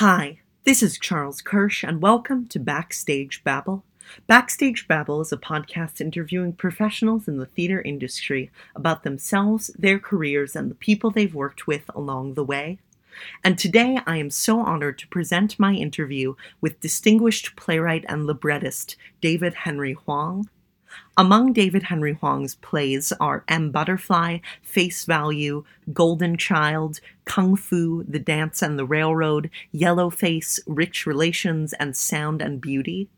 Hi, this is Charles Kirsch, and welcome to Backstage Babble. Backstage Babble is a podcast interviewing professionals in the theater industry about themselves, their careers, and the people they've worked with along the way. And today I am so honored to present my interview with distinguished playwright and librettist David Henry Hwang. Among David Henry Hwang's plays are M. Butterfly, Face Value, Golden Child, Kung Fu, The Dance and the Railroad, Yellow Face, Rich Relations, and Sound and Beauty.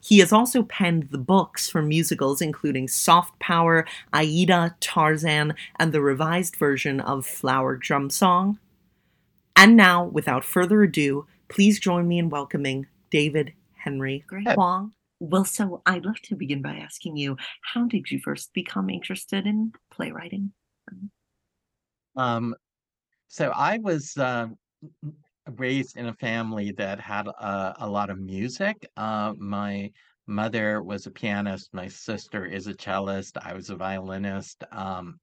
He has also penned the books for musicals including Soft Power, Aida, Tarzan, and the revised version of Flower Drum Song. And now, without further ado, please join me in welcoming David Henry Great. Hwang. Well, so I'd love to begin by asking you, how did you first become interested in playwriting? Um, so I was uh, raised in a family that had a, a lot of music. Uh, my mother was a pianist. My sister is a cellist. I was a violinist. Um,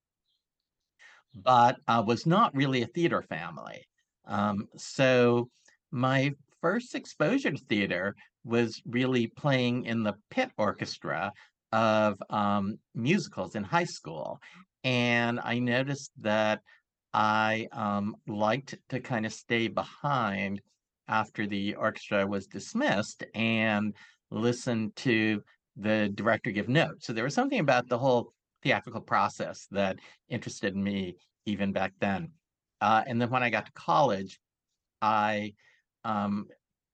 but uh, was not really a theater family. Um, so my first exposure to theater was really playing in the pit orchestra of um, musicals in high school. And I noticed that I um, liked to kind of stay behind after the orchestra was dismissed and listen to the director give notes. So there was something about the whole theatrical process that interested me even back then. Uh, and then when I got to college, I um,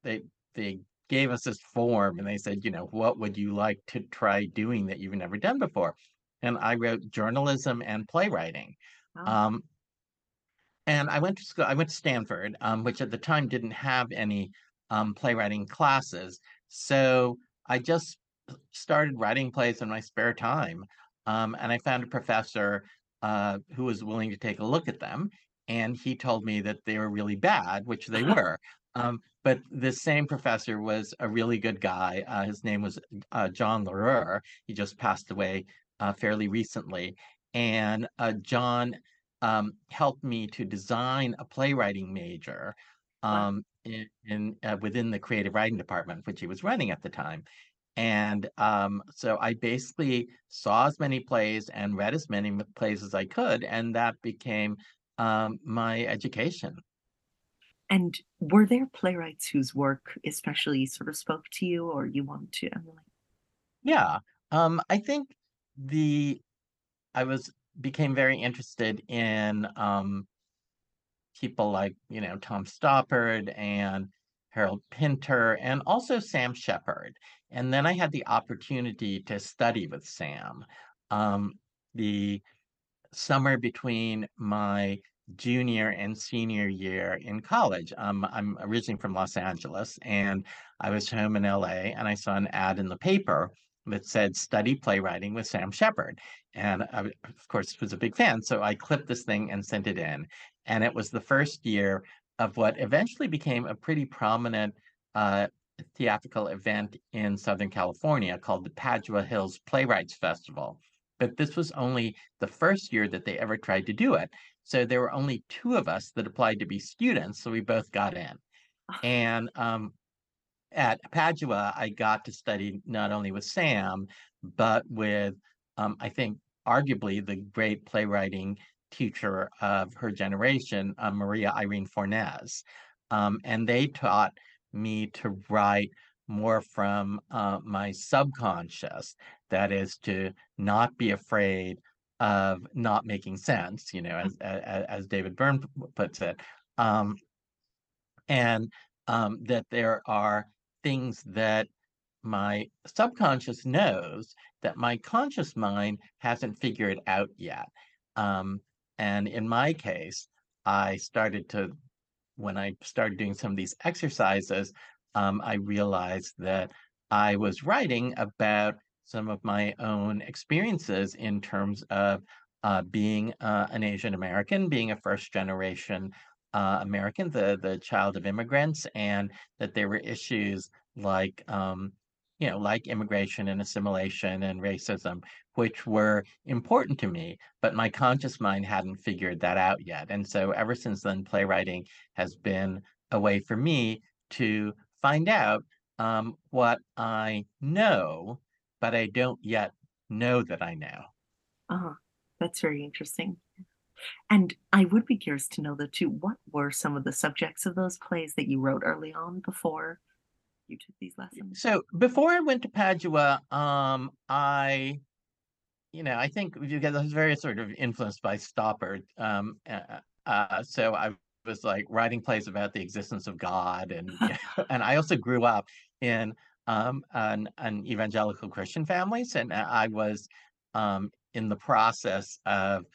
they they gave us this form and they said, you know, what would you like to try doing that you've never done before? And I wrote journalism and playwriting. Wow. Um, and I went to school, I went to Stanford, um, which at the time didn't have any um, playwriting classes. So I just started writing plays in my spare time. Um, and I found a professor uh, who was willing to take a look at them. And he told me that they were really bad, which they were. Um, but this same professor was a really good guy. Uh, his name was uh, John L'Heureux. He just passed away uh, fairly recently. And uh, John um, helped me to design a playwriting major Wow. um, in, in uh, within the creative writing department, which he was running at the time. And um, so I basically saw as many plays and read as many plays as I could, and that became um, my education. And were there playwrights whose work especially sort of spoke to you or you wanted to emulate? Yeah, um, I think the I was became very interested in um, people like you know Tom Stoppard and Harold Pinter and also Sam Shepard. And then I had the opportunity to study with Sam. Um, the summer between my junior and senior year in college. Um, I'm originally from Los Angeles, and I was home in LA, and I saw an ad in the paper that said "Study playwriting with Sam Shepard," and I, of course, was a big fan. So I clipped this thing and sent it in, and it was the first year of what eventually became a pretty prominent uh, theatrical event in Southern California called the Padua Hills Playwrights Festival. But this was only the first year that they ever tried to do it. So there were only two of us that applied to be students, so we both got in. And um, at Padua, I got to study not only with Sam, but with, um, I think, arguably the great playwriting teacher of her generation, uh, Maria Irene Fornes. Um, and they taught me to write more from uh, my subconscious, that is, to not be afraid of not making sense, you know, as as, as David Byrne puts it. Um, and um, that there are things that my subconscious knows that my conscious mind hasn't figured out yet. Um, and in my case, I started to when I started doing some of these exercises, um, I realized that I was writing about some of my own experiences in terms of uh, being uh, an Asian American, being a first generation uh, American, the the child of immigrants, and that there were issues like um, you know like immigration and assimilation and racism, which were important to me, but my conscious mind hadn't figured that out yet. And so ever since then, playwriting has been a way for me to find out um, what I know, but I don't yet know that I know. Uh-huh. That's very interesting. And I would be curious to know though too, what were some of the subjects of those plays that you wrote early on before you took these lessons? So before I went to Padua, um, I, you know, I think because I was very sort of influenced by Stoppard. Um, uh, uh, so I was like writing plays about the existence of God, and and I also grew up in um, an, an evangelical Christian families, and I was um, in the process of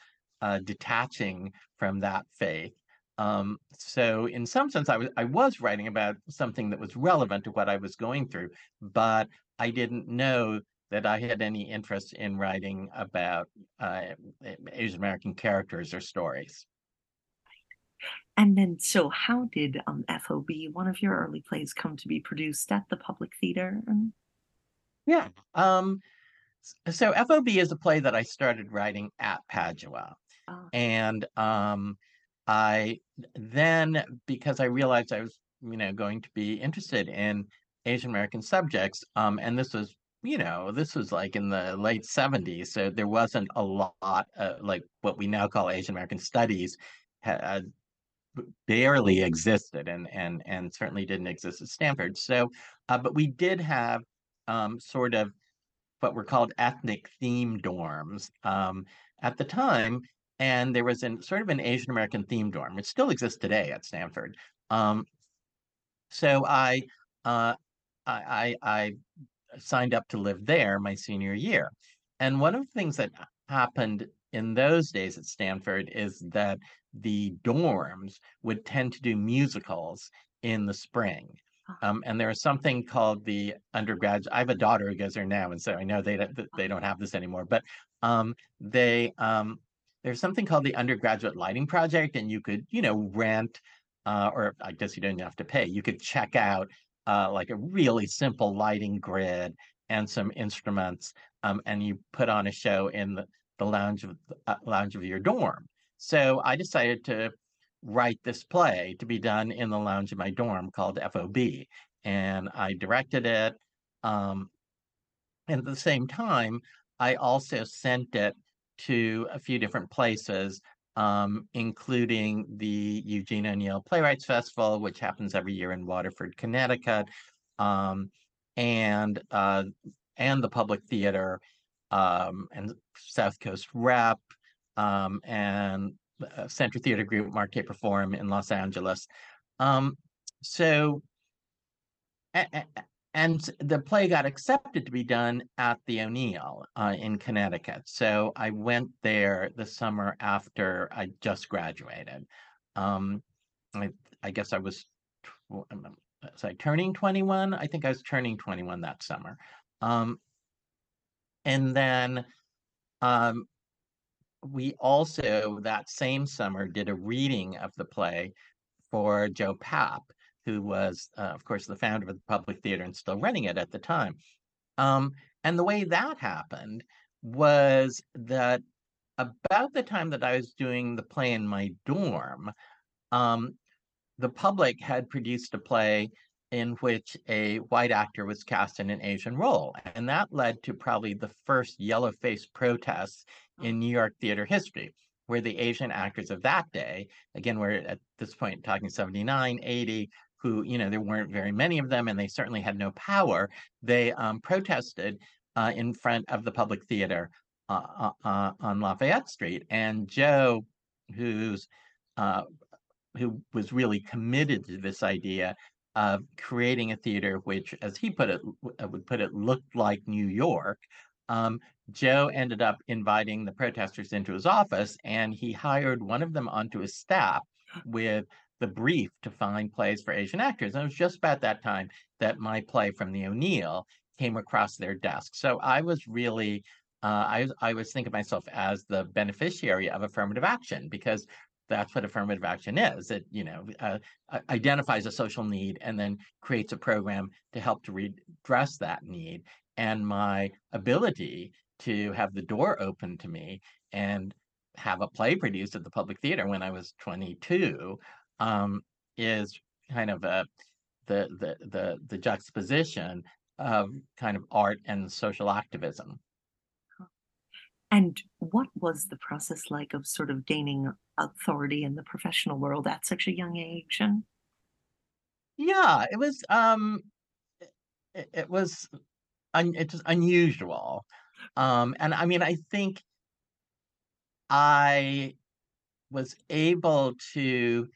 uh, detaching from that faith. Um, so in some sense, I was I was writing about something that was relevant to what I was going through, but I didn't know that I had any interest in writing about uh, Asian American characters or stories. And then, so how did um, FOB, one of your early plays, come to be produced at the Public Theater? Yeah. Um, so FOB is a play that I started writing at Padua. Oh. And um, I then, because I realized I was, you know, going to be interested in Asian American subjects, um, and this was, you know, this was like in the late 70s, so there wasn't a lot uh, like what we now call Asian American studies had barely existed and and and certainly didn't exist at Stanford. So, uh, but we did have um, sort of what were called ethnic theme dorms um, at the time, and there was an sort of an Asian American theme dorm. It still exists today at Stanford. Um, so I, uh, I, I signed up to live there my senior year, and one of the things that happened in those days at Stanford is that the dorms would tend to do musicals in the spring. Um, and there is something called the undergrad. I have a daughter who goes there now, and so I know they they don't have this anymore. But um, they um, there's something called the undergraduate lighting project, and you could you know rent, uh, or I guess you didn't have to pay. You could check out uh, like a really simple lighting grid and some instruments, um, and you put on a show in the, the lounge of uh, lounge of your dorm. So I decided to write this play to be done in the lounge of my dorm called FOB. And I directed it. Um, and at the same time, I also sent it to a few different places, um, including the Eugene O'Neill Playwrights Festival, which happens every year in Waterford, Connecticut, um, and uh, and the Public Theater, um, and South Coast Rep, um, and uh, Center Theater Group, Mark Taper Forum in Los Angeles. Um, so, and the play got accepted to be done at the O'Neill uh, in Connecticut. So I went there the summer after I just graduated. Um, I, I guess I was, was I turning 21? I think I was turning 21 that summer. Um, and then um, we also that same summer did a reading of the play for Joe Papp, who was, uh, of course, the founder of the Public Theater and still running it at the time. Um, and the way that happened was that about the time that I was doing the play in my dorm, um, the public had produced a play in which a white actor was cast in an Asian role. And that led to probably the first yellow face protests in New York theater history, where the Asian actors of that day, again, we're at this point talking 79, 80, who, you know, there weren't very many of them and they certainly had no power, they um, protested uh, in front of the public theater uh, uh, uh on Lafayette Street. And Joe, who's uh, who was really committed to this idea, of creating a theater which, as he put it, would put it, looked like New York. Um, Joe ended up inviting the protesters into his office, and he hired one of them onto his staff with the brief to find plays for Asian actors. And it was just about that time that my play from the O'Neill came across their desk. So I was really, uh, I, I was thinking of myself as the beneficiary of affirmative action because that's what affirmative action is. It, you know, uh, identifies a social need and then creates a program to help to redress that need. And my ability to have the door open to me and have a play produced at the Public Theater when I was 22 um, is kind of a the the the the juxtaposition of kind of art and social activism. And what was the process like of sort of gaining authority in the professional world at such a young age? And yeah, it was um, it, it was un, it was unusual, um, and I mean I think I was able to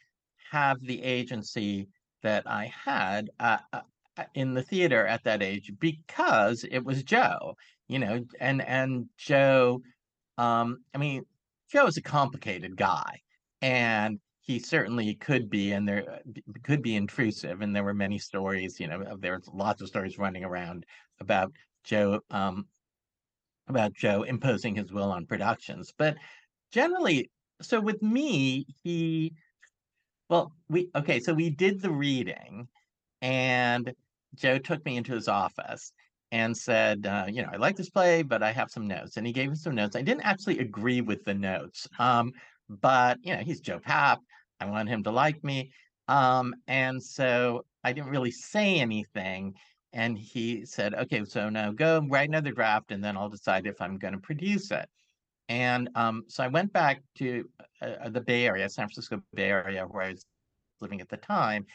have the agency that I had uh, uh, uh, in the theater at that age because it was Joe, you know, and and Joe, um, I mean, Joe is a complicated guy, and he certainly could be, and there could be intrusive, and there were many stories, you know, there was lots of stories running around about Joe, um, about Joe imposing his will on productions, but generally, so with me, he, well, we okay, so we did the reading, and Joe took me into his office and said, uh, you know, I like this play, but I have some notes. And he gave me some notes. I didn't actually agree with the notes, um, but you know, he's Joe Papp. I want him to like me, um, and so I didn't really say anything. And he said, okay, so now go write another draft, and then I'll decide if I'm going to produce it. And um, so I went back to uh, uh, the Bay Area, San Francisco Bay Area, where I was living at the time.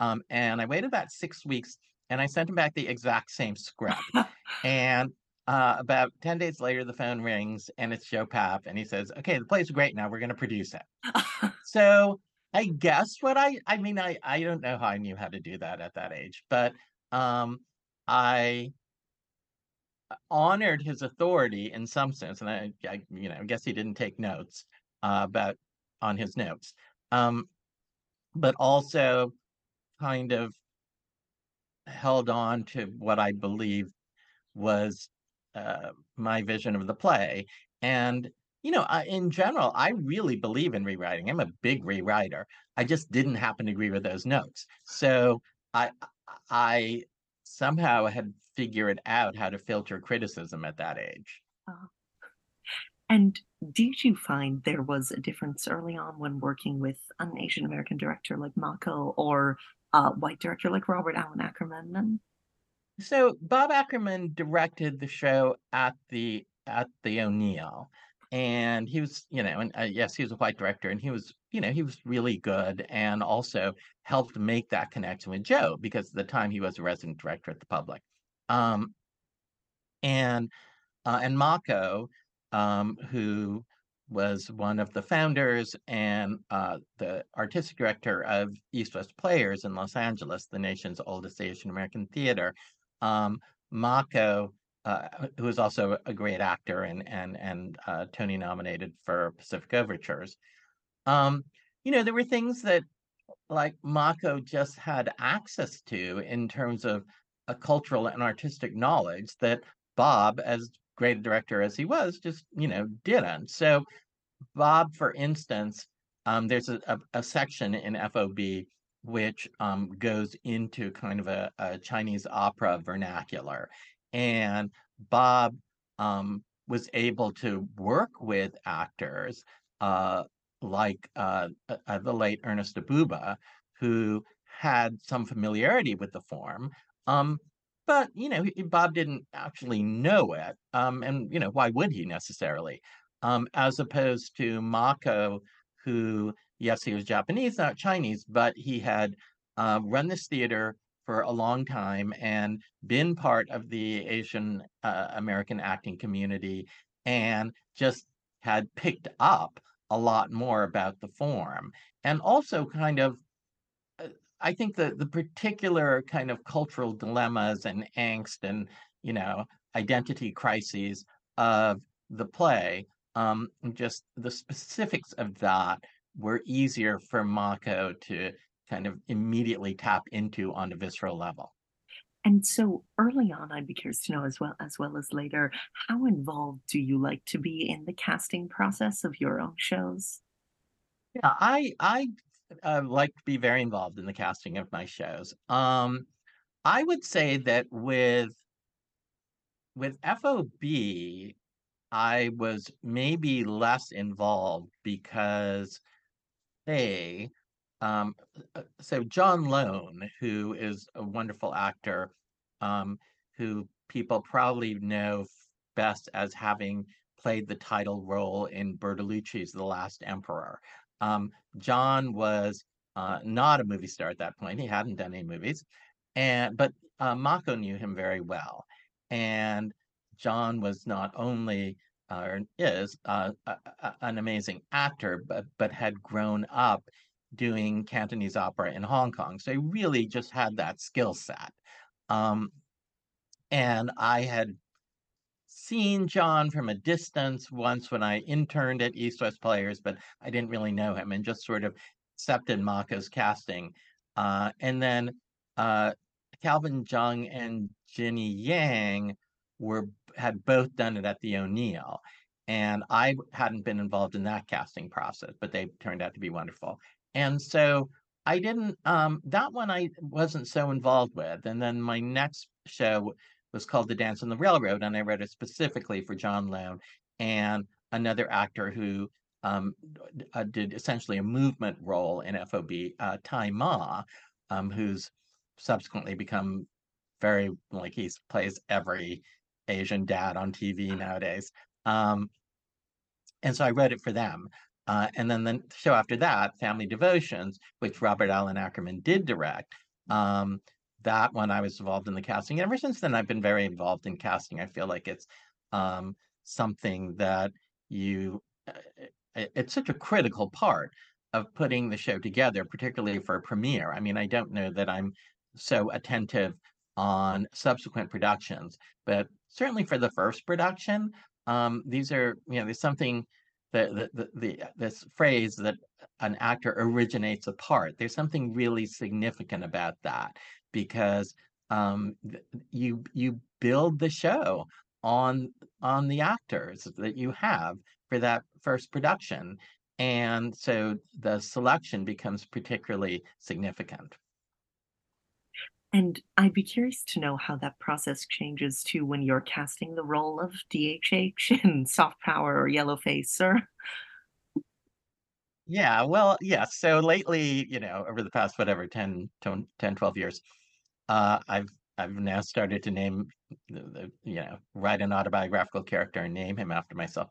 Um, and I waited about six weeks and I sent him back the exact same script. and uh, about 10 days later, the phone rings and it's Joe Papp. And he says, Okay, the play's great now. We're going to produce it. so I guess what I, I mean, I, I don't know how I knew how to do that at that age, but um, I honored his authority in some sense, and I, I you know, I guess he didn't take notes uh, about on his notes, um, but also kind of held on to what I believe was uh, my vision of the play, and you know, I, in general, I really believe in rewriting. I'm a big rewriter. I just didn't happen to agree with those notes, so I I somehow had figured out how to filter criticism at that age. Uh, and did you find there was a difference early on when working with an Asian American director like Mako or a white director like Robert Allan Ackerman? So Bob Ackerman directed the show at the at the O'Neill, and he was, you know, and uh, yes, he was a white director, and he was, you know, he was really good, and also helped make that connection with Joe because at the time he was a resident director at the Public. Um, and uh, and Mako, um, who was one of the founders and uh, the artistic director of East West Players in Los Angeles, the nation's oldest Asian American theater. Um, Mako, uh, who is also a great actor and and and uh, Tony nominated for Pacific Overtures. Um, you know, there were things that like Mako just had access to in terms of a cultural and artistic knowledge that Bob, as great a director as he was, just you know didn't. So Bob, for instance, um, there's a, a, a, section in FOB which um, goes into kind of a, a, Chinese opera vernacular, and Bob um, was able to work with actors uh, like uh, uh, the late Ernest Abuba, who had some familiarity with the form, um, but you know, Bob didn't actually know it, um, and you know, why would he necessarily? Um, as opposed to Mako, who yes, he was Japanese, not Chinese, but he had uh, run this theater for a long time and been part of the Asian uh, American acting community, and just had picked up a lot more about the form, and also kind of I think the the particular kind of cultural dilemmas and angst and you know identity crises of the play, um, just the specifics of that were easier for Mako to kind of immediately tap into on a visceral level. And so early on, I'd be curious to know as well as well as later, how involved do you like to be in the casting process of your own shows? Yeah, I I uh, like to be very involved in the casting of my shows. Um, I would say that with with FOB, I was maybe less involved because A, um, uh, so John Lone, who is a wonderful actor, um, who people probably know best as having played the title role in Bertolucci's The Last Emperor. Um, John was uh, not a movie star at that point. He hadn't done any movies, and but uh, Mako knew him very well, and John was not only or is uh, a, a, an amazing actor, but but had grown up doing Cantonese opera in Hong Kong. So he really just had that skill set. Um, and I had seen John from a distance once when I interned at East West Players, but I didn't really know him and just sort of accepted Mako's casting. Uh, and then uh, Calvin Jung and Ginny Yang were had both done it at the O'Neill. And I hadn't been involved in that casting process, but they turned out to be wonderful. And so I didn't um that one I wasn't so involved with. And then my next show was called The Dance on the Railroad, and I wrote it specifically for John Lone and another actor who um, uh, did essentially a movement role in FOB, uh, Tzi Ma, um, who's subsequently become very like he plays every Asian dad on TV nowadays. Um, and so I wrote it for them. Uh, and then the show after that, Family Devotions, which Robert Allan Ackerman did direct. Um, that one I was involved in the casting. And ever since then, I've been very involved in casting. I feel like it's um, something that you, uh, it's such a critical part of putting the show together, particularly for a premiere. I mean, I don't know that I'm so attentive on subsequent productions, but certainly for the first production, um, these are, you know, there's something the, the, the, this phrase that an actor originates a part. There's something really significant about that because um, you you build the show on on the actors that you have for that first production, and so the selection becomes particularly significant. And I'd be curious to know how that process changes too when you're casting the role of DHH in Soft Power or Yellowface or Yeah, well, yeah. So lately, you know, over the past whatever 10, 10 12 years, uh, I've I've now started to name the, the you know write an autobiographical character and name him after myself.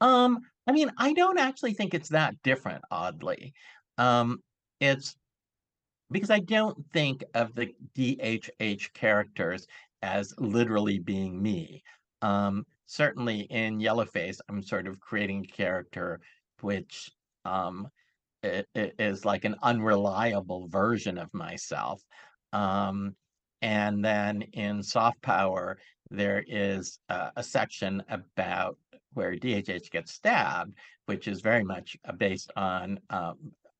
Um, I mean, I don't actually think it's that different. Oddly, um, it's because I don't think of the DHH characters as literally being me. Um, certainly in Yellowface, I'm sort of creating a character which um, it, it is like an unreliable version of myself. Um, and then in Soft Power, there is uh, a section about where DHH gets stabbed, which is very much uh, based on um,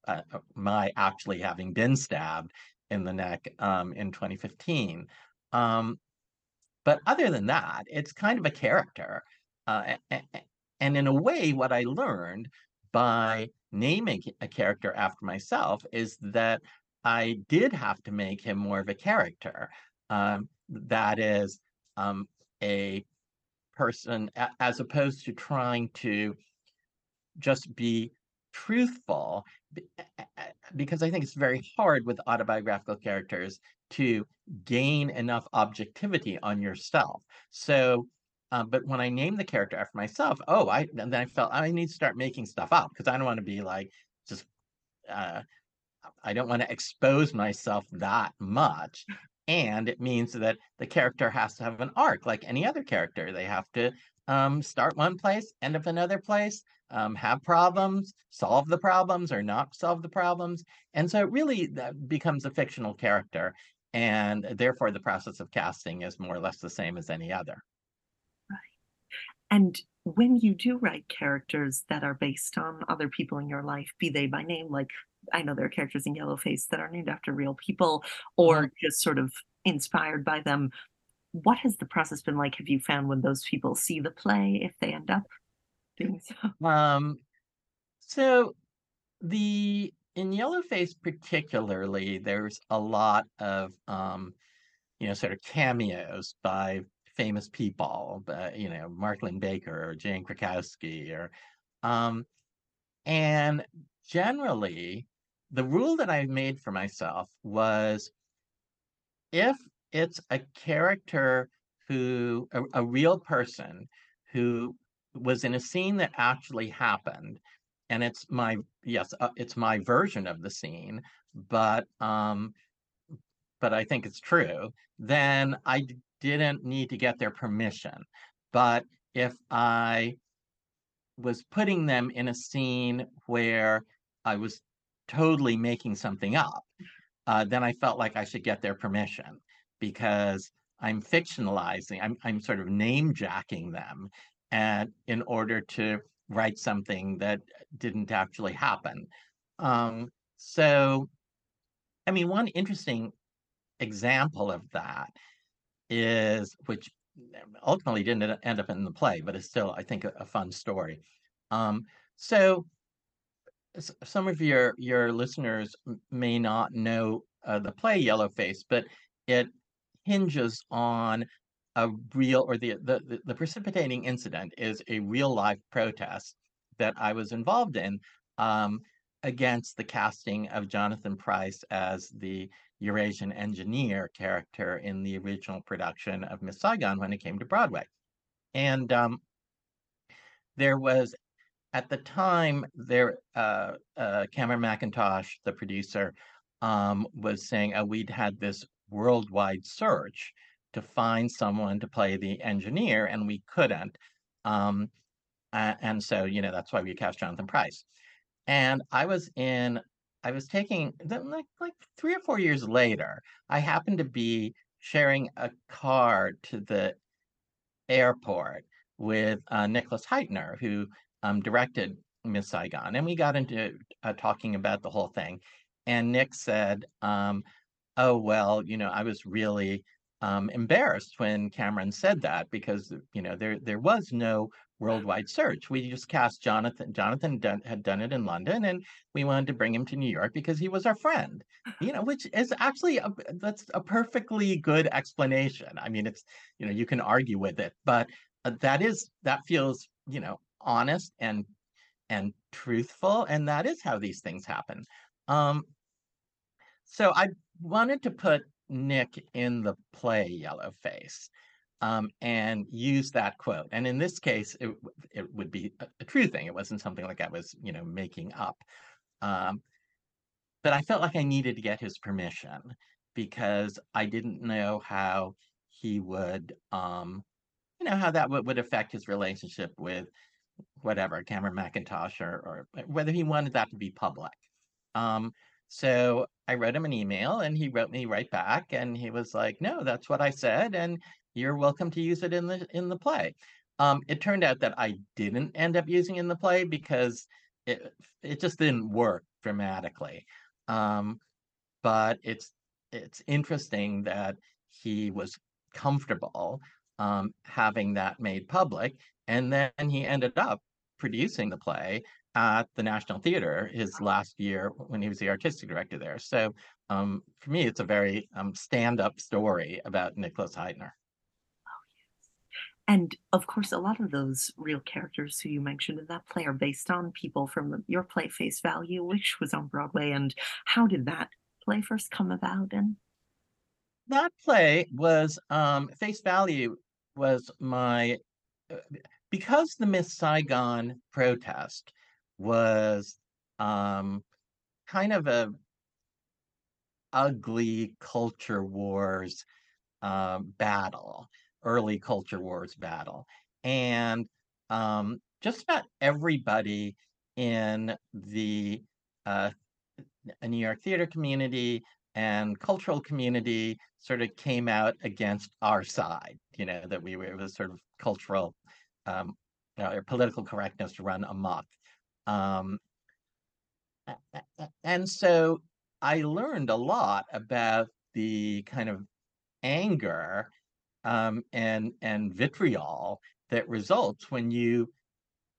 uh, uh, my actually having been stabbed in the neck um, in 2015. Um, but other than that, it's kind of a character. Uh, and in a way, what I learned by naming a character after myself is that I did have to make him more of a character. Um, that is um, a person, as opposed to trying to just be truthful because I think it's very hard with autobiographical characters to gain enough objectivity on yourself. So, uh, but when I named the character after myself, oh, I then I felt I need to start making stuff up because I don't want to be like just. Uh, I don't want to expose myself that much. And it means that the character has to have an arc like any other character. They have to um, start one place, end up another place, um, have problems, solve the problems or not solve the problems. And so it really becomes a fictional character. And therefore, the process of casting is more or less the same as any other. Right. And when you do write characters that are based on other people in your life, be they by name, like I know there are characters in Yellowface that are named after real people or just sort of inspired by them, what has the process been like? Have you found when those people see the play, if they end up doing so? Um, so the in Yellowface particularly, there's a lot of um, you know, sort of cameos by famous people, uh, you know, Mark Linn-Baker or Jane Krakowski or um, and generally the rule that I made for myself was if it's a character who a, a real person who was in a scene that actually happened and it's my yes uh, it's my version of the scene but um but I think it's true then I d- didn't need to get their permission. But if I was putting them in a scene where I was totally making something up uh, then I felt like I should get their permission because I'm fictionalizing, I'm I'm sort of name jacking them and in order to write something that didn't actually happen. Um, so I mean, one interesting example of that is which ultimately didn't end up in the play, but it's still, I think, a, a fun story. Um, so some of your your listeners may not know uh, the play Yellowface, but it hinges on a real or the, the the precipitating incident is a real life protest that I was involved in um, against the casting of Jonathan Pryce as the Eurasian engineer character in the original production of Miss Saigon when it came to Broadway. And um, there was at the time, there uh, uh, Cameron Mackintosh, the producer, um, was saying, "Oh, we'd had this worldwide search to find someone to play the engineer, and we couldn't." Um, and so, you know, that's why we cast Jonathan Pryce. And I was in, I was taking like like three or four years later. I happened to be sharing a car to the airport with uh, Nicholas Hytner, who um, directed Miss Saigon, and we got into uh, talking about the whole thing. And Nick said, um, "Oh well, you know, I was really um, embarrassed when Cameron said that because you know there there was no worldwide search. We just cast Jonathan. Jonathan done, had done it in London, and we wanted to bring him to New York because he was our friend. You know, which is actually a, that's a perfectly good explanation. I mean, it's you know you can argue with it, but uh, that is that feels you know honest and and truthful, and that is how these things happen. Um, so I wanted to put Nick in the play Yellowface um, and use that quote. And in this case, it, it would be a, a, true thing. It wasn't something like I was, you know, making up. Um, but I felt like I needed to get his permission because I didn't know how he would, um, you know, how that would, would affect his relationship with whatever Cameron Mackintosh or, or whether he wanted that to be public. Um, so I wrote him an email and he wrote me right back and he was like, "No, that's what I said and you're welcome to use it in the in the play." Um, it turned out that I didn't end up using in the play because it it just didn't work dramatically. Um, but it's it's interesting that he was comfortable um, having that made public, and then he ended up producing the play at the National Theater his last year when he was the artistic director there. So um, for me, it's a very um, stand-up story about Nicholas Hytner. Oh yes, and of course, a lot of those real characters who you mentioned in that play are based on people from your play Face Value, which was on Broadway. And how did that play first come about? And that play was um, Face Value was my uh, because the Miss Saigon protest was um, kind of a ugly culture wars um, battle, early culture wars battle. And um, just about everybody in the uh, New York theater community and cultural community sort of came out against our side, you know, that we were, it was sort of cultural um, you know, political correctness to run amok. Um, and so I learned a lot about the kind of anger um, and and vitriol that results when you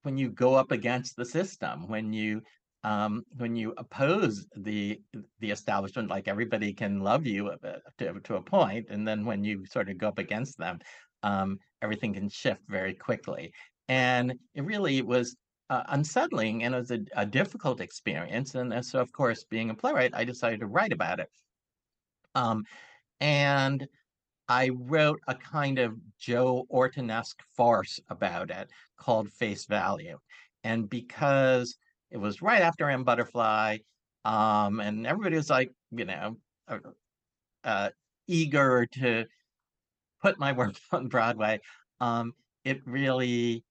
when you go up against the system, when you um, when you oppose the the establishment, like everybody can love you uh, to, to a point, and then when you sort of go up against them, um, everything can shift very quickly. And it really was uh, unsettling, and it was a, a difficult experience. And so, of course, being a playwright, I decided to write about it. Um, and I wrote a kind of Joe Orton-esque farce about it called Face Value. And because it was right after M Butterfly, um, and everybody was like, you know, uh, uh, eager to put my work on Broadway, um, it really,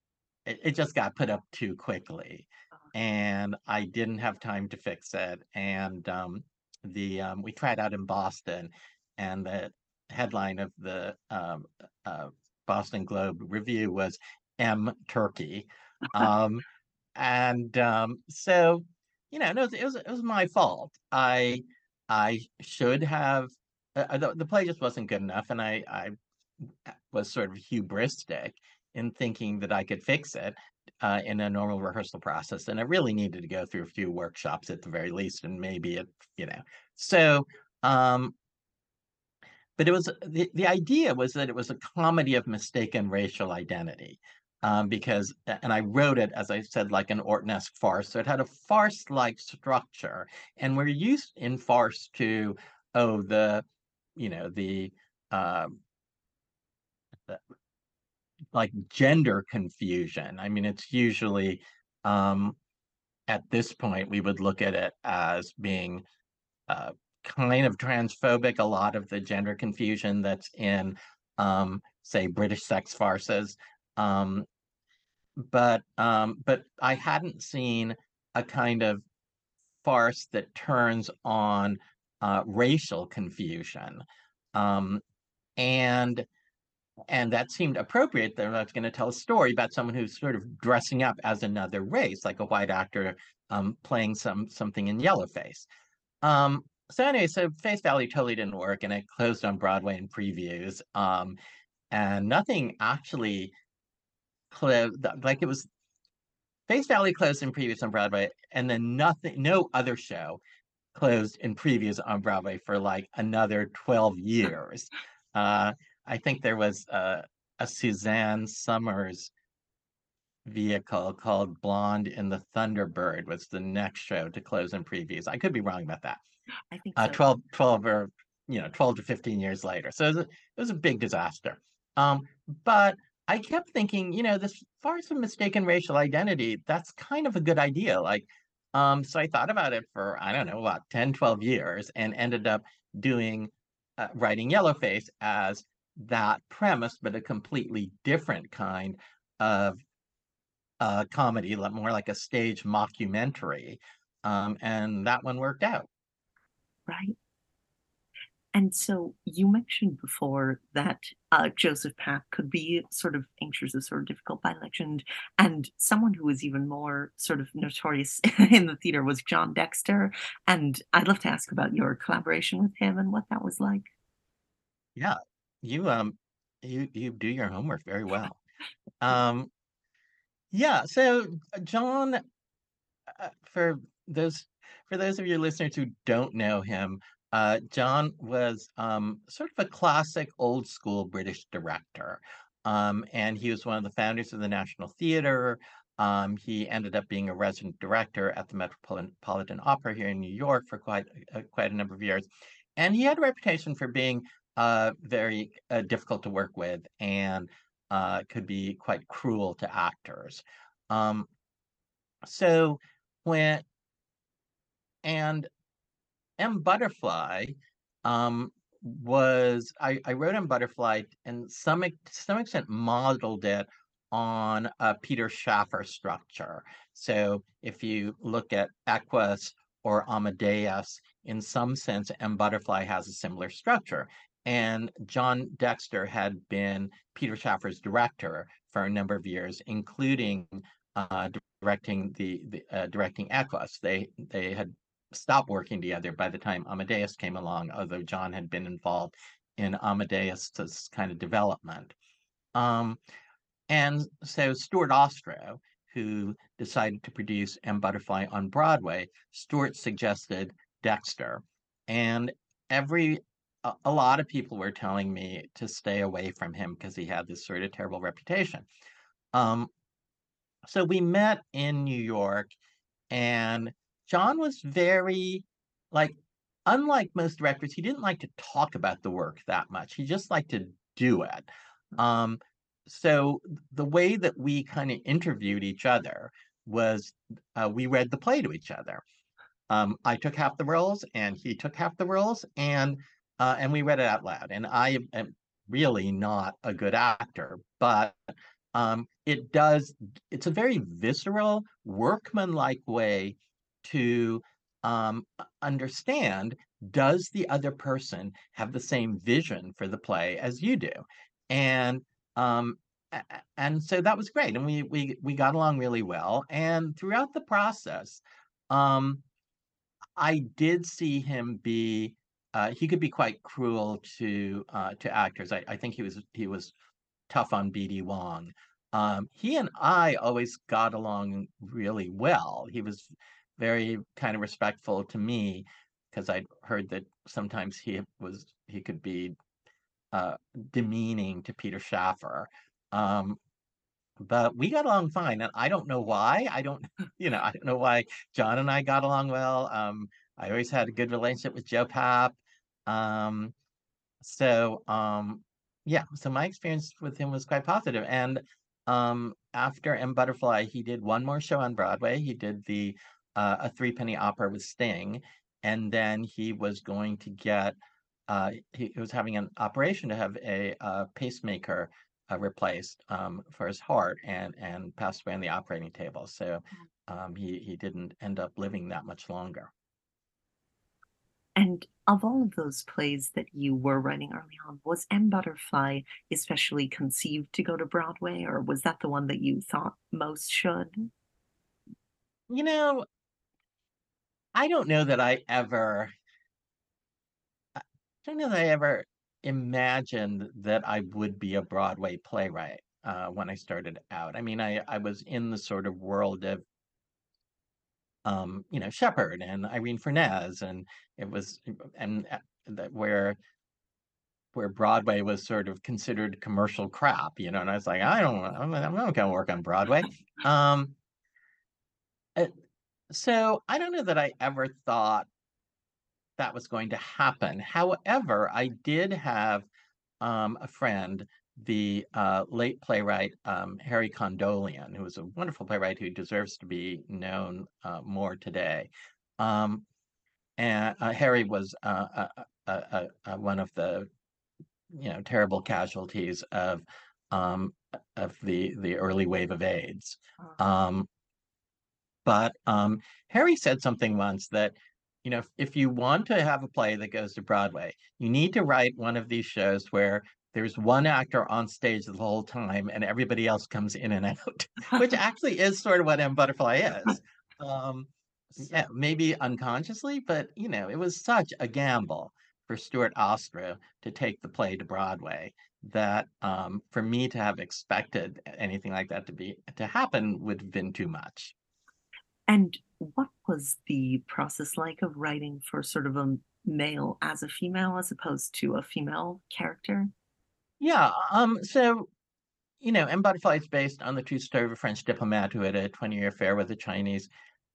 it, it just got put up too quickly. Uh-huh. And I didn't have time to fix it. And um, the um, we tried out in Boston, and the headline of the um, uh, Boston Globe review was M Turkey. Um, and um, so, you know, it was, it was, it was my fault. I I should have uh, uh, the, the play just wasn't good enough, and I I was sort of hubristic in thinking that I could fix it uh, in a normal rehearsal process, and I really needed to go through a few workshops at the very least, and maybe it, you know. So um, but it was the, the idea was that it was a comedy of mistaken racial identity. Um, because, and I wrote it, as I said, like an Orton-esque farce. So it had a farce-like structure. And we're used in farce to, oh, the, you know, the, uh, the like gender confusion. I mean, it's usually, um, at this point, we would look at it as being uh, kind of transphobic, a lot of the gender confusion that's in, um, say, British sex farces. Um, but um, but I hadn't seen a kind of farce that turns on uh, racial confusion, um, and and that seemed appropriate. That I was going to tell a story about someone who's sort of dressing up as another race, like a white actor um, playing some something in yellowface. Um, so anyway, so Face Value totally didn't work, and it closed on Broadway in previews. Um, and nothing actually closed. Like it was Face Value closed in previews on Broadway, and then nothing, no other show closed in previews on Broadway for like another twelve years. Uh, I think there was a, a Suzanne Somers vehicle called Blonde in the Thunderbird was the next show to close in previews. I could be wrong about that. I think uh, so. 12, 12 or you know 12 to 15 years later so it was a, it was a big disaster um, but i kept thinking you know this far as mistaken racial identity that's kind of a good idea like um, so i thought about it for i don't know about 10 12 years and ended up doing uh, writing yellowface as that premise but a completely different kind of uh, comedy more like a stage mockumentary um, and that one worked out Right. And so you mentioned before that uh, Joseph Papp could be sort of anxious or sort of difficult by legend, and someone who was even more sort of notorious in the theater was John Dexter. And I'd love to ask about your collaboration with him and what that was like. Yeah, you um, you you do your homework very well. Um, yeah. So John, uh, for those for those of your listeners who don't know him, uh, John was um, sort of a classic old school British director. Um, and he was one of the founders of the National Theater. Um, he ended up being a resident director at the Metropolitan Opera here in New York for quite uh, quite a number of years, and he had a reputation for being uh, very uh, difficult to work with and uh, could be quite cruel to actors. Um, so when and M Butterfly um, was I, I wrote M Butterfly and some to some extent modeled it on a Peter Shaffer structure. So if you look at Equus or Amadeus, in some sense, M Butterfly has a similar structure. And John Dexter had been Peter Shaffer's director for a number of years, including uh, directing the, the uh, directing Equus. They they had stopped working together by the time Amadeus came along, although John had been involved in Amadeus's kind of development. Um, and so Stuart Ostrow, who decided to produce M. Butterfly on Broadway, Stuart suggested Dexter. And every a, lot of people were telling me to stay away from him because he had this sort of terrible reputation. Um, so we met in New York, and John was very like unlike most directors, he didn't like to talk about the work that much. He just liked to do it. Um, so the way that we kind of interviewed each other was uh, we read the play to each other. Um, I took half the roles and he took half the roles and uh, and we read it out loud. And I am really not a good actor, but um, it does. It's a very visceral, workmanlike way to um, understand does the other person have the same vision for the play as you do and um, and so that was great and we we we got along really well and throughout the process um, i did see him be uh, he could be quite cruel to uh, to actors I, I think he was he was tough on bd wong um, he and i always got along really well he was very kind of respectful to me because I'd heard that sometimes he was he could be uh, demeaning to Peter Shaffer. Um, but we got along fine, and I don't know why. I don't, you know, I don't know why John and I got along well. Um, I always had a good relationship with Joe Papp. Um, so um, yeah, so my experience with him was quite positive. And um, after M Butterfly, he did one more show on Broadway. He did the uh, a three penny opera with Sting, and then he was going to get uh, he, he was having an operation to have a, uh, pacemaker uh, replaced um, for his heart, and and passed away on the operating table. So um, he he didn't end up living that much longer. And of all of those plays that you were writing early on, was M Butterfly especially conceived to go to Broadway, or was that the one that you thought most should? You know, I don't know that I ever I don't know that I ever imagined that I would be a Broadway playwright uh, when I started out. I mean, I I was in the sort of world of um, you know, Shepard and Irene Fornés, and it was and uh, that where where Broadway was sort of considered commercial crap, you know, and I was like, I don't, I'm, I'm not going to work on Broadway. Um, it, so I don't know that I ever thought that was going to happen. However, I did have um, a friend, the uh, late playwright um, Harry Kondoleon, who was a wonderful playwright who deserves to be known uh, more today. Um, and uh, Harry was uh, one of the you know terrible casualties of um, of the the early wave of AIDS. Um, but um, Harry said something once that, you know, if, if you want to have a play that goes to Broadway, you need to write one of these shows where there's one actor on stage the whole time and everybody else comes in and out, which actually is sort of what M Butterfly is. Um, yeah, maybe unconsciously, but you know, it was such a gamble for Stuart Ostrow to take the play to Broadway that um, for me to have expected anything like that to be to happen would have been too much. And what was the process like of writing for sort of a male as a female as opposed to a female character? Yeah, um, so you know, M Butterfly is based on the true story of a French diplomat who had a 20-year affair with a Chinese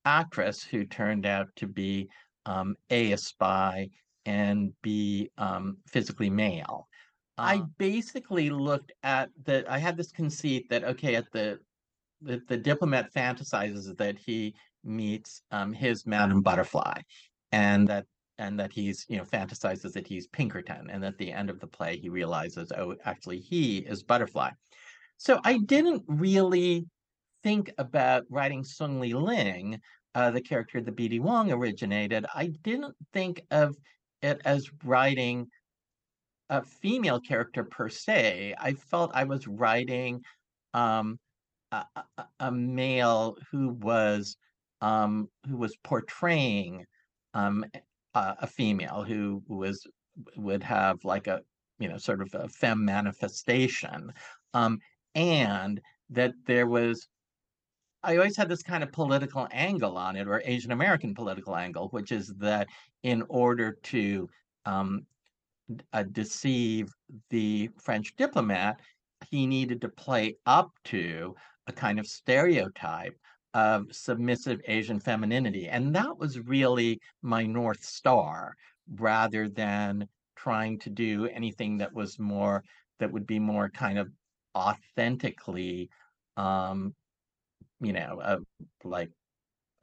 actress who turned out to be um, A, a spy, and B, um, physically male. Uh, I basically looked at that. I had this conceit that okay, at the the, the diplomat fantasizes that he meets um, his Madame Butterfly, and that and that he's you know fantasizes that he's Pinkerton, and at the end of the play he realizes oh actually he is Butterfly. So I didn't really think about writing Song Liling, uh, the character that B.D. Wong originated. I didn't think of it as writing a female character per se. I felt I was writing um, a, a, a male who was um, who was portraying um, a, a female who was would have like a you know sort of a femme manifestation, um, and that there was I always had this kind of political angle on it, or Asian American political angle, which is that in order to um, uh, deceive the French diplomat, he needed to play up to a kind of stereotype of submissive Asian femininity. And that was really my North Star rather than trying to do anything that was more, that would be more kind of authentically, um, you know, uh, like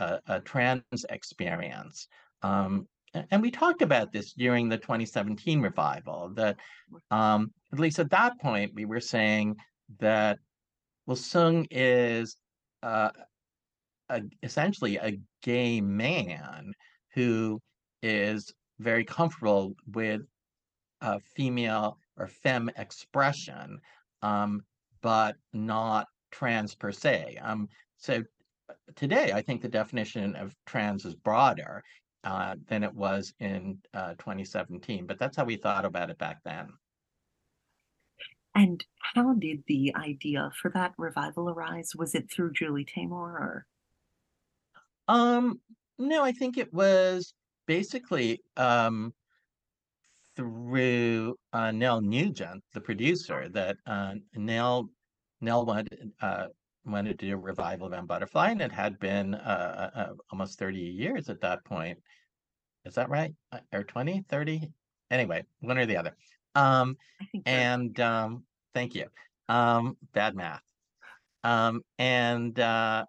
a, a, trans experience. Um, and we talked about this during the 2017 revival that um, at least at that point we were saying that well sung is uh, a, essentially a gay man who is very comfortable with female or femme expression um, but not trans per se um, so today i think the definition of trans is broader uh, than it was in uh, 2017. But that's how we thought about it back then. And how did the idea for that revival arise? Was it through Julie Taymor or? Um, no, I think it was basically um, through uh, Nell Nugent, the producer, that uh, Nell Nell wanted uh, wanted to do a revival of M Butterfly, and it had been uh, uh, almost 30 years at that point. Is that right? Uh, or 20, 30? Anyway, one or the other. Um, and um, thank you. Um, bad math. Um, and uh,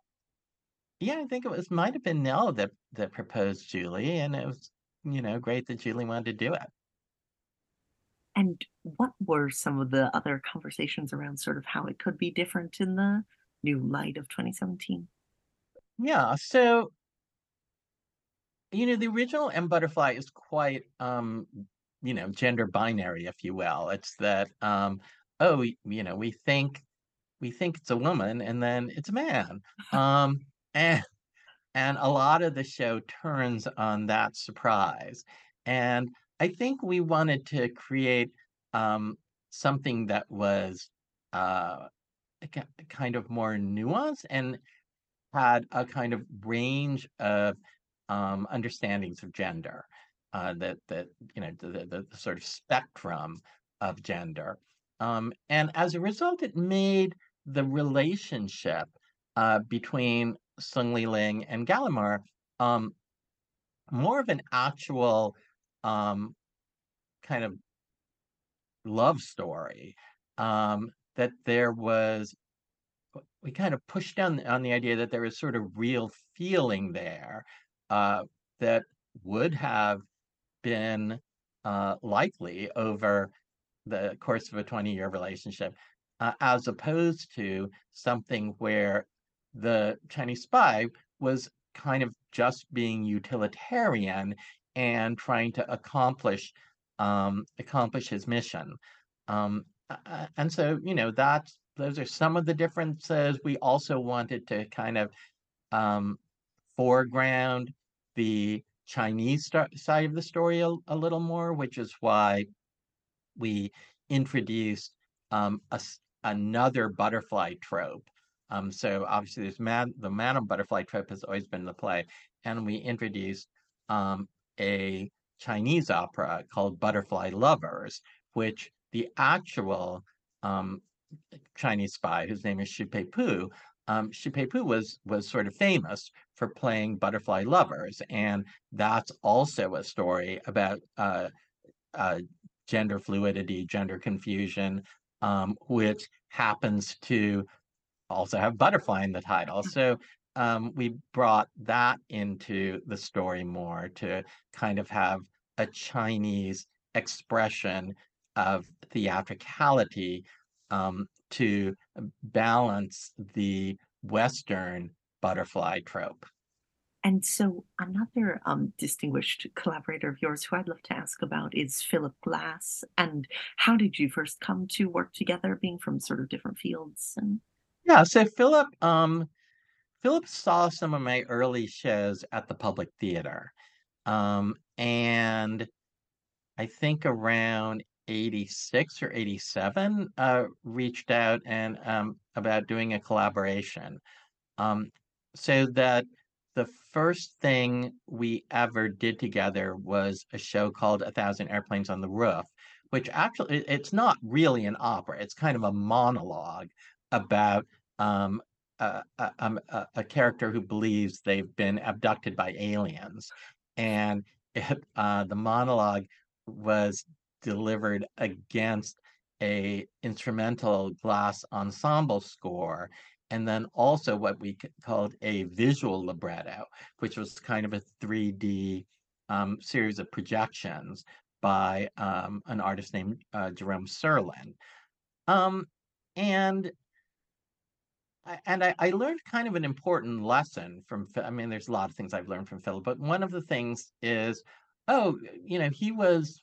yeah, I think it was might have been Nell that that proposed Julie, and it was you know great that Julie wanted to do it. And what were some of the other conversations around sort of how it could be different in the new light of 2017? Yeah, so you know, the original M Butterfly is quite um, you know, gender binary, if you will. It's that um, oh, you know, we think we think it's a woman and then it's a man. Um, and and a lot of the show turns on that surprise. And I think we wanted to create um, something that was uh, kind of more nuanced and had a kind of range of um, understandings of gender, uh, that that you know the, the, sort of spectrum of gender, um, and as a result, it made the relationship uh, between Song Liling and Gallimard um, more of an actual um, kind of love story. Um, that there was we kind of pushed down on the idea that there was sort of real feeling there uh, that would have been uh, likely over the course of a 20 year relationship, uh, as opposed to something where the Chinese spy was kind of just being utilitarian and trying to accomplish um, accomplish his mission. Um, and so, you know, that's those are some of the differences. We also wanted to kind of um, foreground the Chinese side of the story a, a, little more, which is why we introduced um, a, another butterfly trope. Um, so obviously, man, the Madam Butterfly trope has always been the play, and we introduced um, a Chinese opera called Butterfly Lovers, which the actual um, Chinese spy, whose name is Shi Peipu, um, Shi Peipu was was sort of famous for playing butterfly lovers, and that's also a story about uh, uh, gender fluidity, gender confusion, um, which happens to also have butterfly in the title. So um, we brought that into the story more to kind of have a Chinese expression of theatricality um, to balance the Western butterfly trope. And so another um, distinguished collaborator of yours who I'd love to ask about is Philip Glass. And how did you first come to work together, being from sort of different fields? And Yeah, so Philip, um, Philip saw some of my early shows at the Public Theater. Um, and I think around 86 or 87, uh, reached out and um, about doing a collaboration. Um, so that the first thing we ever did together was a show called A Thousand Airplanes on the Roof, which actually it's not really an opera. It's kind of a monologue about um, a, um, a, a character who believes they've been abducted by aliens, and it, uh, the monologue was delivered against a instrumental glass ensemble score and then also what we called a visual libretto, which was kind of a 3D um, series of projections by um, an artist named uh, Jerome Sirlin. Um, and and I, I, learned kind of an important lesson from. I mean, there's a lot of things I've learned from Philip, but one of the things is, oh, you know, he was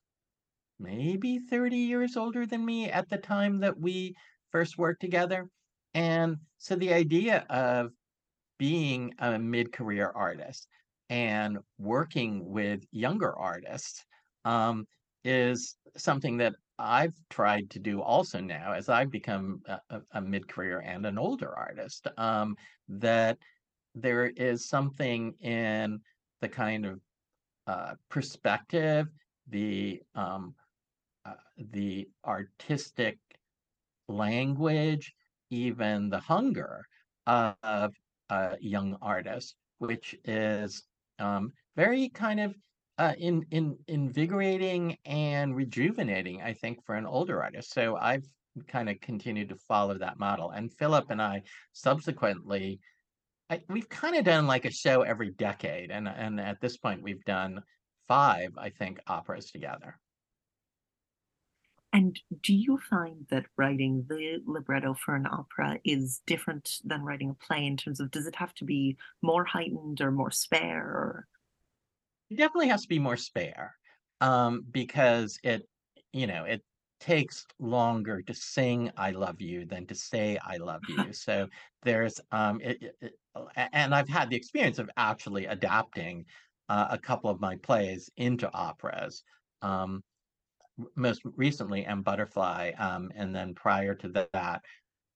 maybe 30 years older than me at the time that we first worked together. And so the idea of being a mid-career artist and working with younger artists um, is something that I've tried to do also now as I've become a, a mid-career and an older artist. Um, that there is something in the kind of uh, perspective, the um, uh, the artistic language, even the hunger of a young artist, which is um, very kind of uh, in, in invigorating and rejuvenating, I think, for an older artist. So I've kind of continued to follow that model. And Philip and I subsequently, I, we've kind of done like a show every decade, and and at this point we've done five, I think, operas together. And do you find that writing the libretto for an opera is different than writing a play in terms of does it have to be more heightened or more spare? Or... It definitely has to be more spare um, because it, you know, it takes longer to sing "I love you" than to say "I love you." so there's, um, it, it, it, and I've had the experience of actually adapting uh, a couple of my plays into operas. Um, most recently "M Butterfly, um, and then prior to that,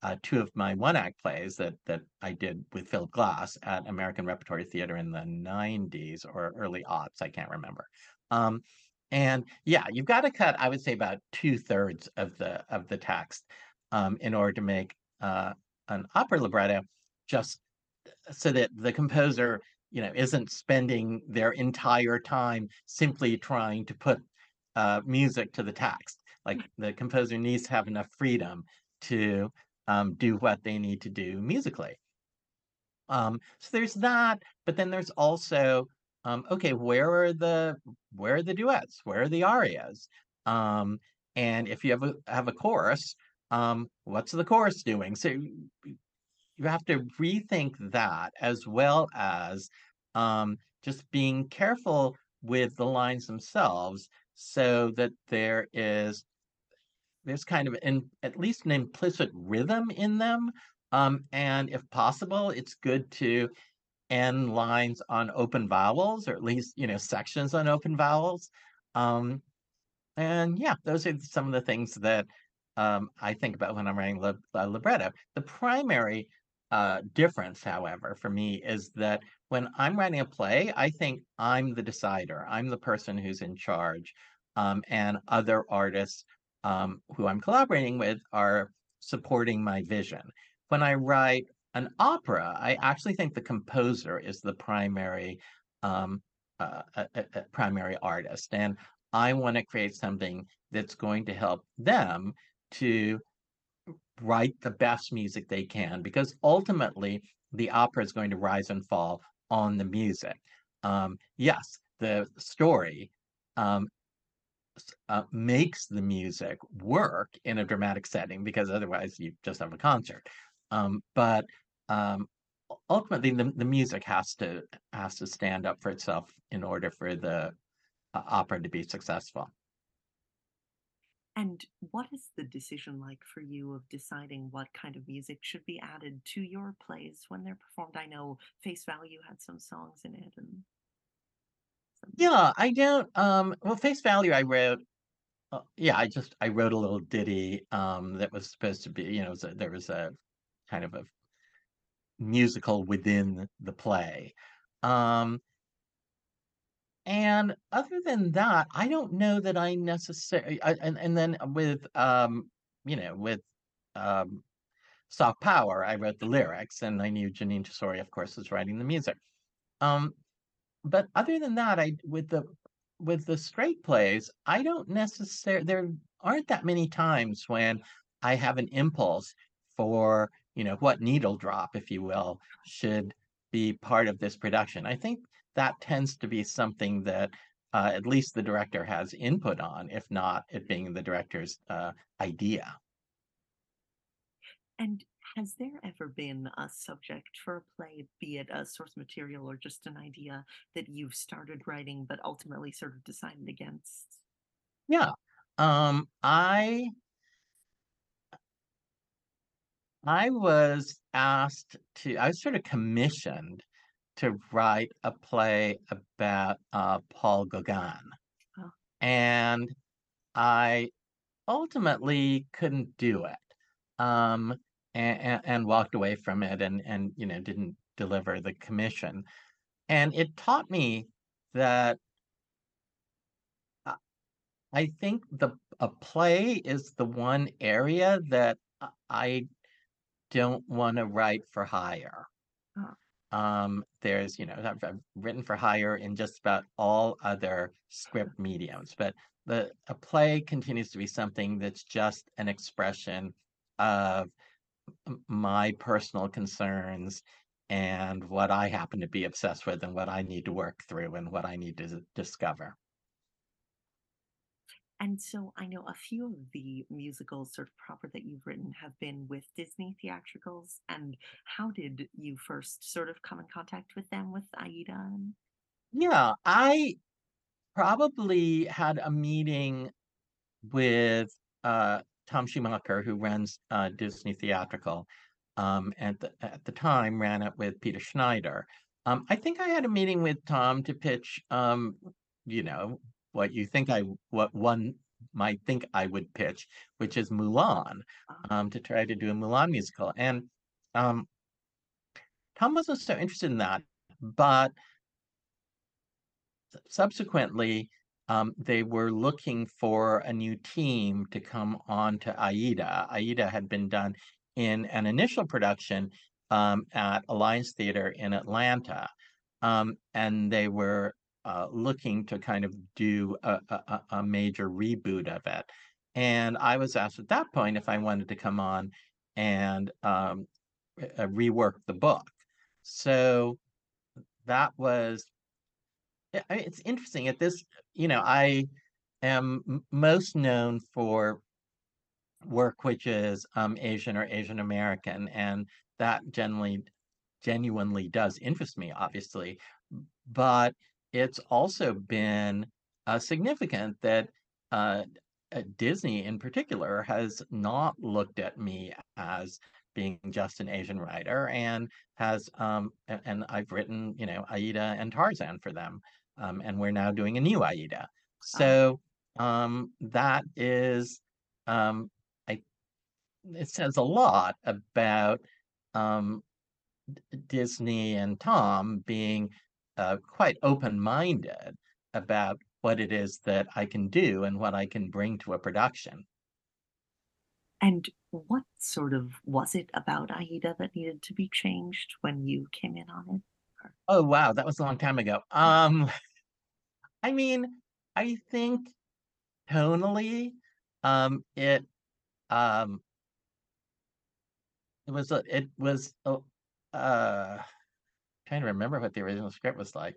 uh, two of my one act plays that that I did with Philip Glass at American Repertory Theater in the 90s or early aughts, I can't remember. Um, and yeah, you've got to cut, I would say, about two thirds of the of the text um, in order to make uh, an opera libretto, just so that the composer, you know, isn't spending their entire time simply trying to put uh, music to the text. Like the composer needs to have enough freedom to um, do what they need to do musically. Um, so there's that, but then there's also um, okay, where are the where are the duets? Where are the arias? Um, and if you have a have a chorus, um, what's the chorus doing? So you have to rethink that as well as um, just being careful with the lines themselves so that there is there's kind of an at least an implicit rhythm in them. Um, and if possible, it's good to end lines on open vowels, or at least you know sections on open vowels. Um, and yeah, those are some of the things that um, I think about when I'm writing lib- uh, libretto. The primary uh, difference, however, for me is that when I'm writing a play, I think I'm the decider. I'm the person who's in charge um, and other artists um, who I'm collaborating with are supporting my vision. When I write an opera, I actually think the composer is the primary um, uh, a, a primary artist, and I want to create something that's going to help them to write the best music they can, because ultimately the opera is going to rise and fall on the music. Um, yes, the story um, uh, makes the music work in a dramatic setting because otherwise you just have a concert. Um, but um, ultimately, the, the music has to has to stand up for itself in order for the uh, opera to be successful. And what is the decision like for you of deciding what kind of music should be added to your plays when they're performed? I know Face Value had some songs in it and Yeah, I don't, um, well, Face Value, I wrote, uh, yeah, I just, I wrote a little ditty, um, that was supposed to be, you know, there was a kind of a musical within the play. Um, and other than that, I don't know that I necessarily, and, and then with, um, you know, with, um, Soft Power, I wrote the lyrics and I knew Jeanine Tesori, of course, was writing the music. Um, but other than that, I with the with the straight plays, I don't necessarily there aren't that many times when I have an impulse for, you know, what needle drop, if you will, should be part of this production. I think that tends to be something that uh, at least the director has input on, if not it being the director's uh, idea. And has there ever been a subject for a play, be it a source material or just an idea that you've started writing but ultimately sort of decided against? Yeah. Um, I I was asked to I was sort of commissioned to write a play about uh, Paul Gauguin, Oh, and I ultimately couldn't do it, um, and, and walked away from it, and and you know didn't deliver the commission. And it taught me that I think the a play is the one area that I don't want to write for hire. oh, Um, there's, you know, I've, I've written for hire in just about all other script mediums, but the a play continues to be something that's just an expression of my personal concerns and what I happen to be obsessed with and what I need to work through and what I need to discover. And so I know a few of the musicals sort of proper that you've written have been with Disney theatricals. And how did you first sort of come in contact with them with Aida? Yeah, I probably had a meeting with uh, Tom Schumacher, who runs uh, Disney Theatrical, um, and the, at the time ran it with Peter Schneider. Um, I think I had a meeting with Tom to pitch, um, you know, what you think I what one might think I would pitch, which is Mulan, uh, um, to try to do a Mulan musical. And um, Tom wasn't so interested in that, but subsequently, um, they were looking for a new team to come on to Aida. Aida had been done in an initial production um, at Alliance Theater in Atlanta, um, and they were uh, looking to kind of do a, a, a major reboot of it. And I was asked at that point if I wanted to come on and um, uh, rework the book. So that was it's interesting at this, you know, I am most known for work which is um, Asian or Asian American, and that generally genuinely does interest me, obviously. But it's also been uh, significant that uh, uh, Disney in particular has not looked at me as being just an Asian writer and has um and I've written, you know, Aida and Tarzan for them. Um, and we're now doing a new Aida. So um that is um I it says a lot about um Disney and Tom being uh, quite open-minded about what it is that I can do and what I can bring to a production. and what sort of was it about Aida that needed to be changed when you came in on it? Oh, wow, that was a long time ago. Um, I mean, I think tonally, um, it um, it was a, it was a, uh, trying to remember what the original script was like.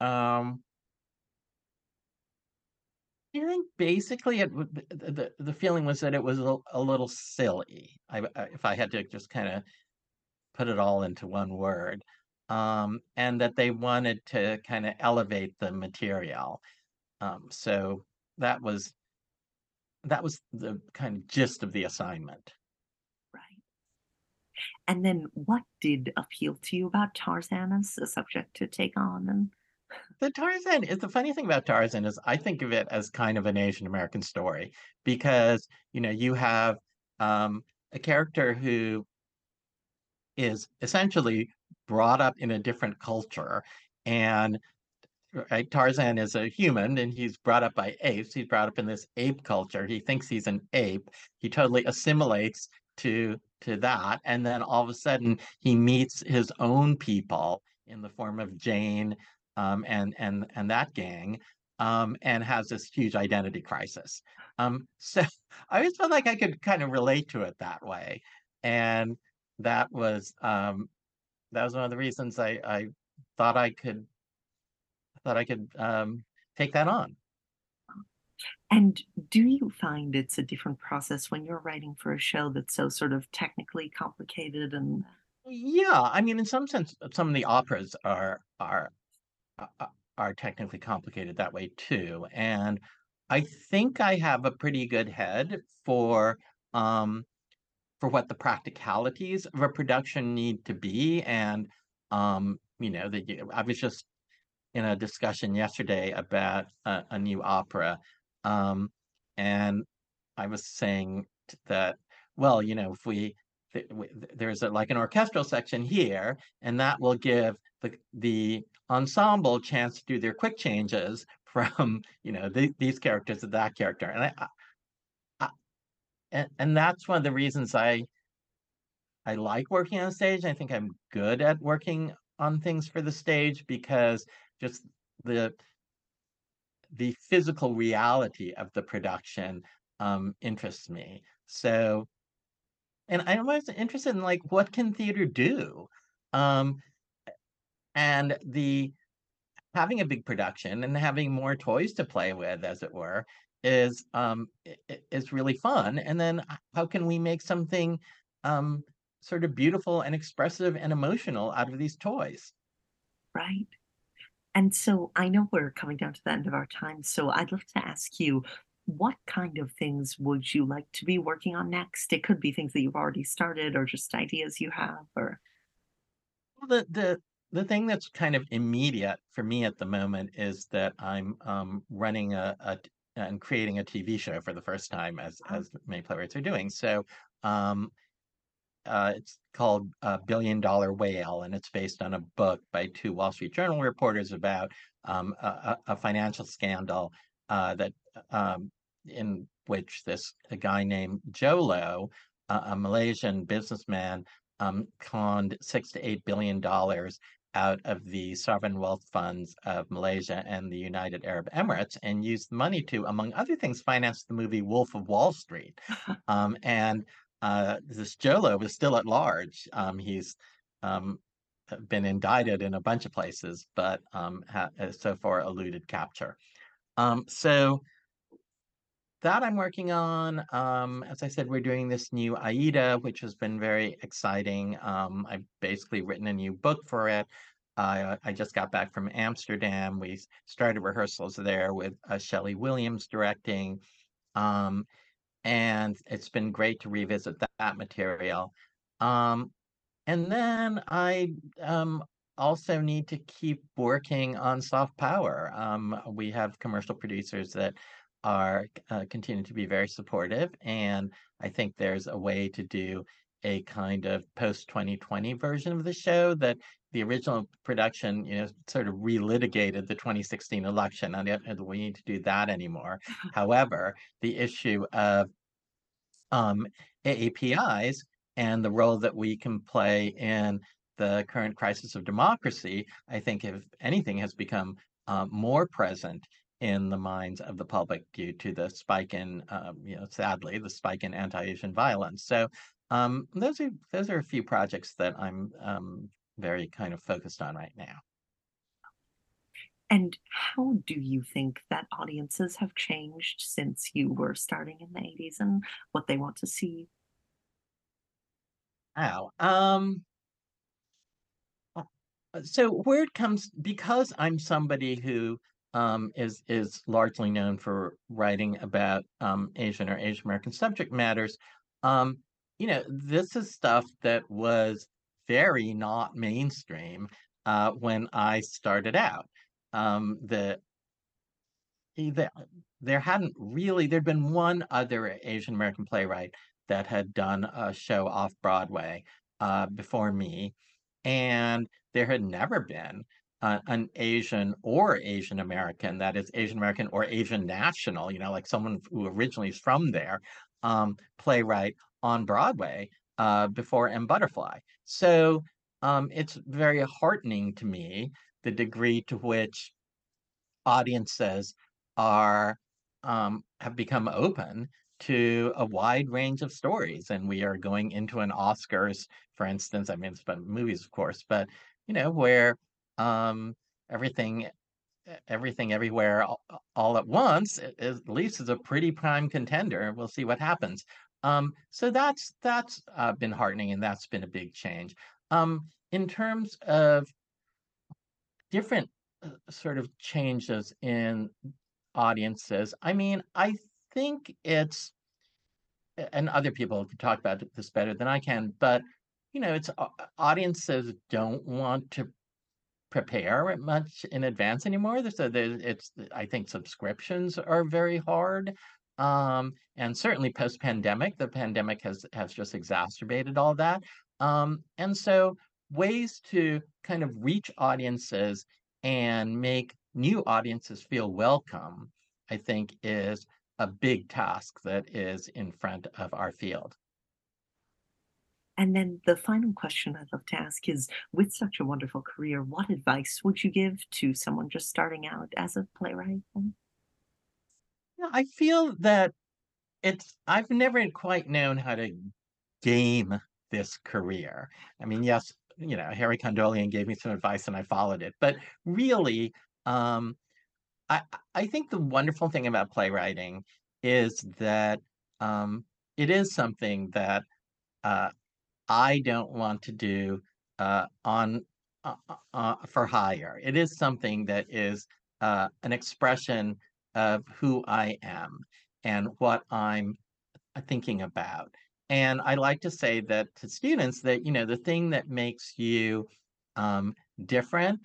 Um, I think basically it the the feeling was that it was a, a little silly. I, I if I had to just kind of put it all into one word. Um, and that they wanted to kind of elevate the material. Um, so that was that was the kind of gist of the assignment. Right. And then what did appeal to you about Tarzan as a subject to take on? And The Tarzan is the funny thing about Tarzan is I think of it as kind of an Asian American story because, you know, you have um, a character who is essentially brought up in a different culture and right tarzan is a human and he's brought up by apes he's brought up in this ape culture he thinks he's an ape he totally assimilates to to that and then all of a sudden he meets his own people in the form of jane um, and and and that gang um, and has this huge identity crisis. Um, so i always felt like i could kind of relate to it that way and that was um, that was one of the reasons I, I thought I could thought I could um, take that on. and do you find it's a different process when you're writing for a show that's so sort of technically complicated and Yeah, I mean, in some sense, some of the operas are are uh, uh, are technically complicated that way too, and I think I have a pretty good head for um, for what the practicalities of a production need to be, and um, you know, that I was just in a discussion yesterday about a, a new opera, um, and I was saying that, well, you know, if we there's a, like an orchestral section here, and that will give the the ensemble chance to do their quick changes from you know the, these characters to that character, and I and, and that's one of the reasons I I like working on stage. I think I'm good at working on things for the stage because just the the physical reality of the production um, interests me. So, and I'm always interested in like what can theater do, um, and the having a big production and having more toys to play with, as it were, is um, is really fun. And then how can we make something um, sort of beautiful and expressive and emotional out of these toys? right? And so I know we're coming down to the end of our time, so I'd love to ask you what kind of things would you like to be working on next? It could be things that you've already started or just ideas you have or Well, the the the thing that's kind of immediate for me at the moment is that I'm um, running a, a and creating a TV show for the first time, as oh, as many playwrights are doing. So um, uh, it's called uh, Billion Dollar Whale, and it's based on a book by two Wall Street Journal reporters about um, a, a a financial scandal uh, that um, in which this a guy named Jho Low, a, a Malaysian businessman, um, conned six to eight billion dollars out of the sovereign wealth funds of Malaysia and the United Arab Emirates, and used the money to, among other things, finance the movie Wolf of Wall Street. Um, and uh, this Jho Low is still at large. Um, he's um, uh, been indicted in a bunch of places, but um, ha- so far eluded capture. Um, so that I'm working on. Um, as I said, we're doing this new Aida, which has been very exciting. Um, I've basically written a new book for it. I, I just got back from Amsterdam. We started rehearsals there with uh, Schele Williams directing. Um, and it's been great to revisit that, that material. Um, and then I um, also need to keep working on soft power. Um, we have commercial producers that are uh, continuing to be very supportive, and I think there's a way to do a kind of post 2020 version of the show that the original production, you know, sort of relitigated the 2016 election. I don't we need to do that anymore. However, the issue of um, AAPIs and the role that we can play in the current crisis of democracy, I think, if anything, has become uh, more present in the minds of the public due to the spike in, um, you know, sadly, the spike in anti-Asian violence. So um, those are those are a few projects that I'm um, very kind of focused on right now. and how do you think that audiences have changed since you were starting in the 80s and what they want to see? Wow. Um, Uh, so where it comes because I'm somebody who um, is is largely known for writing about um, Asian or Asian American subject matters. Um, you know, this is stuff that was very not mainstream uh, when I started out. Um, the, the there hadn't really there'd been one other Asian American playwright that had done a show off Broadway uh, before me, and there had never been uh, an Asian or Asian American, that is Asian American or Asian national, you know, like someone who originally is from there, um, playwright on Broadway uh, before M Butterfly. So um, it's very heartening to me the degree to which audiences are um, have become open to a wide range of stories. And we are going into an Oscars, for instance, I mean, it's about movies, of course, but, you know, where um, everything, everything everywhere all, all at once, at least is a pretty prime contender. We'll see what happens. Um, so that's that's uh, been heartening, and that's been a big change. Um, in terms of different uh, sort of changes in audiences, I mean, I think it's and other people can talk about this better than I can, but you know, it's audiences don't want to prepare much in advance anymore. So there's, it's I think subscriptions are very hard. Um, and certainly post pandemic, the pandemic has has just exacerbated all that. Um, and so ways to kind of reach audiences and make new audiences feel welcome, I think is a big task that is in front of our field. And then the final question I'd love to ask is with such a wonderful career, what advice would you give to someone just starting out as a playwright? Yeah, I feel that it's I've never quite known how to game this career. I mean, yes, you know, Harry Kondoleon gave me some advice and I followed it, but really, um, I I think the wonderful thing about playwriting is that um, it is something that uh, I don't want to do uh, on uh, uh, uh, for hire. It is something that is uh, an expression of who I am and what I'm thinking about. And I like to say that to students that you know the thing that makes you um, different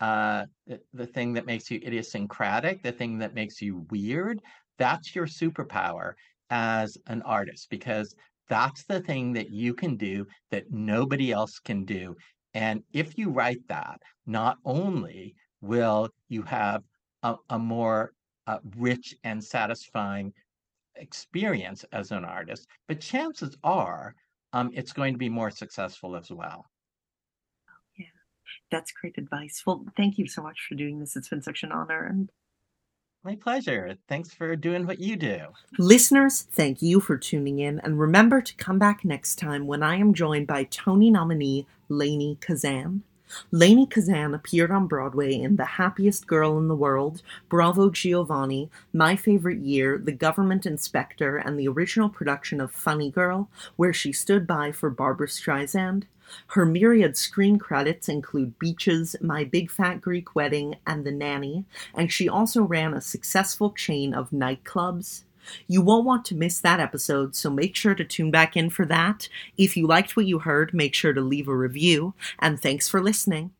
uh, the, the thing that makes you idiosyncratic, the thing that makes you weird, that's your superpower as an artist because that's the thing that you can do that nobody else can do. And if you write that, not only will you have a, a more uh, rich and satisfying experience as an artist, but chances are um, it's going to be more successful as well. Yeah, that's great advice. Well, thank you so much for doing this. It's been such an honor and my pleasure. Thanks for doing what you do. Listeners, thank you for tuning in and remember to come back next time when I am joined by Tony nominee Lainie Kazan. Lainie Kazan appeared on Broadway in The Happiest Girl in the World, Bravo Giovanni, My Favorite Year, The Government Inspector, and the original production of Funny Girl, where she stood by for Barbra Streisand. Her myriad screen credits include Beaches, My Big Fat Greek Wedding, and The Nanny, and she also ran a successful chain of nightclubs. You won't want to miss that episode, so make sure to tune back in for that. If you liked what you heard, make sure to leave a review, and thanks for listening.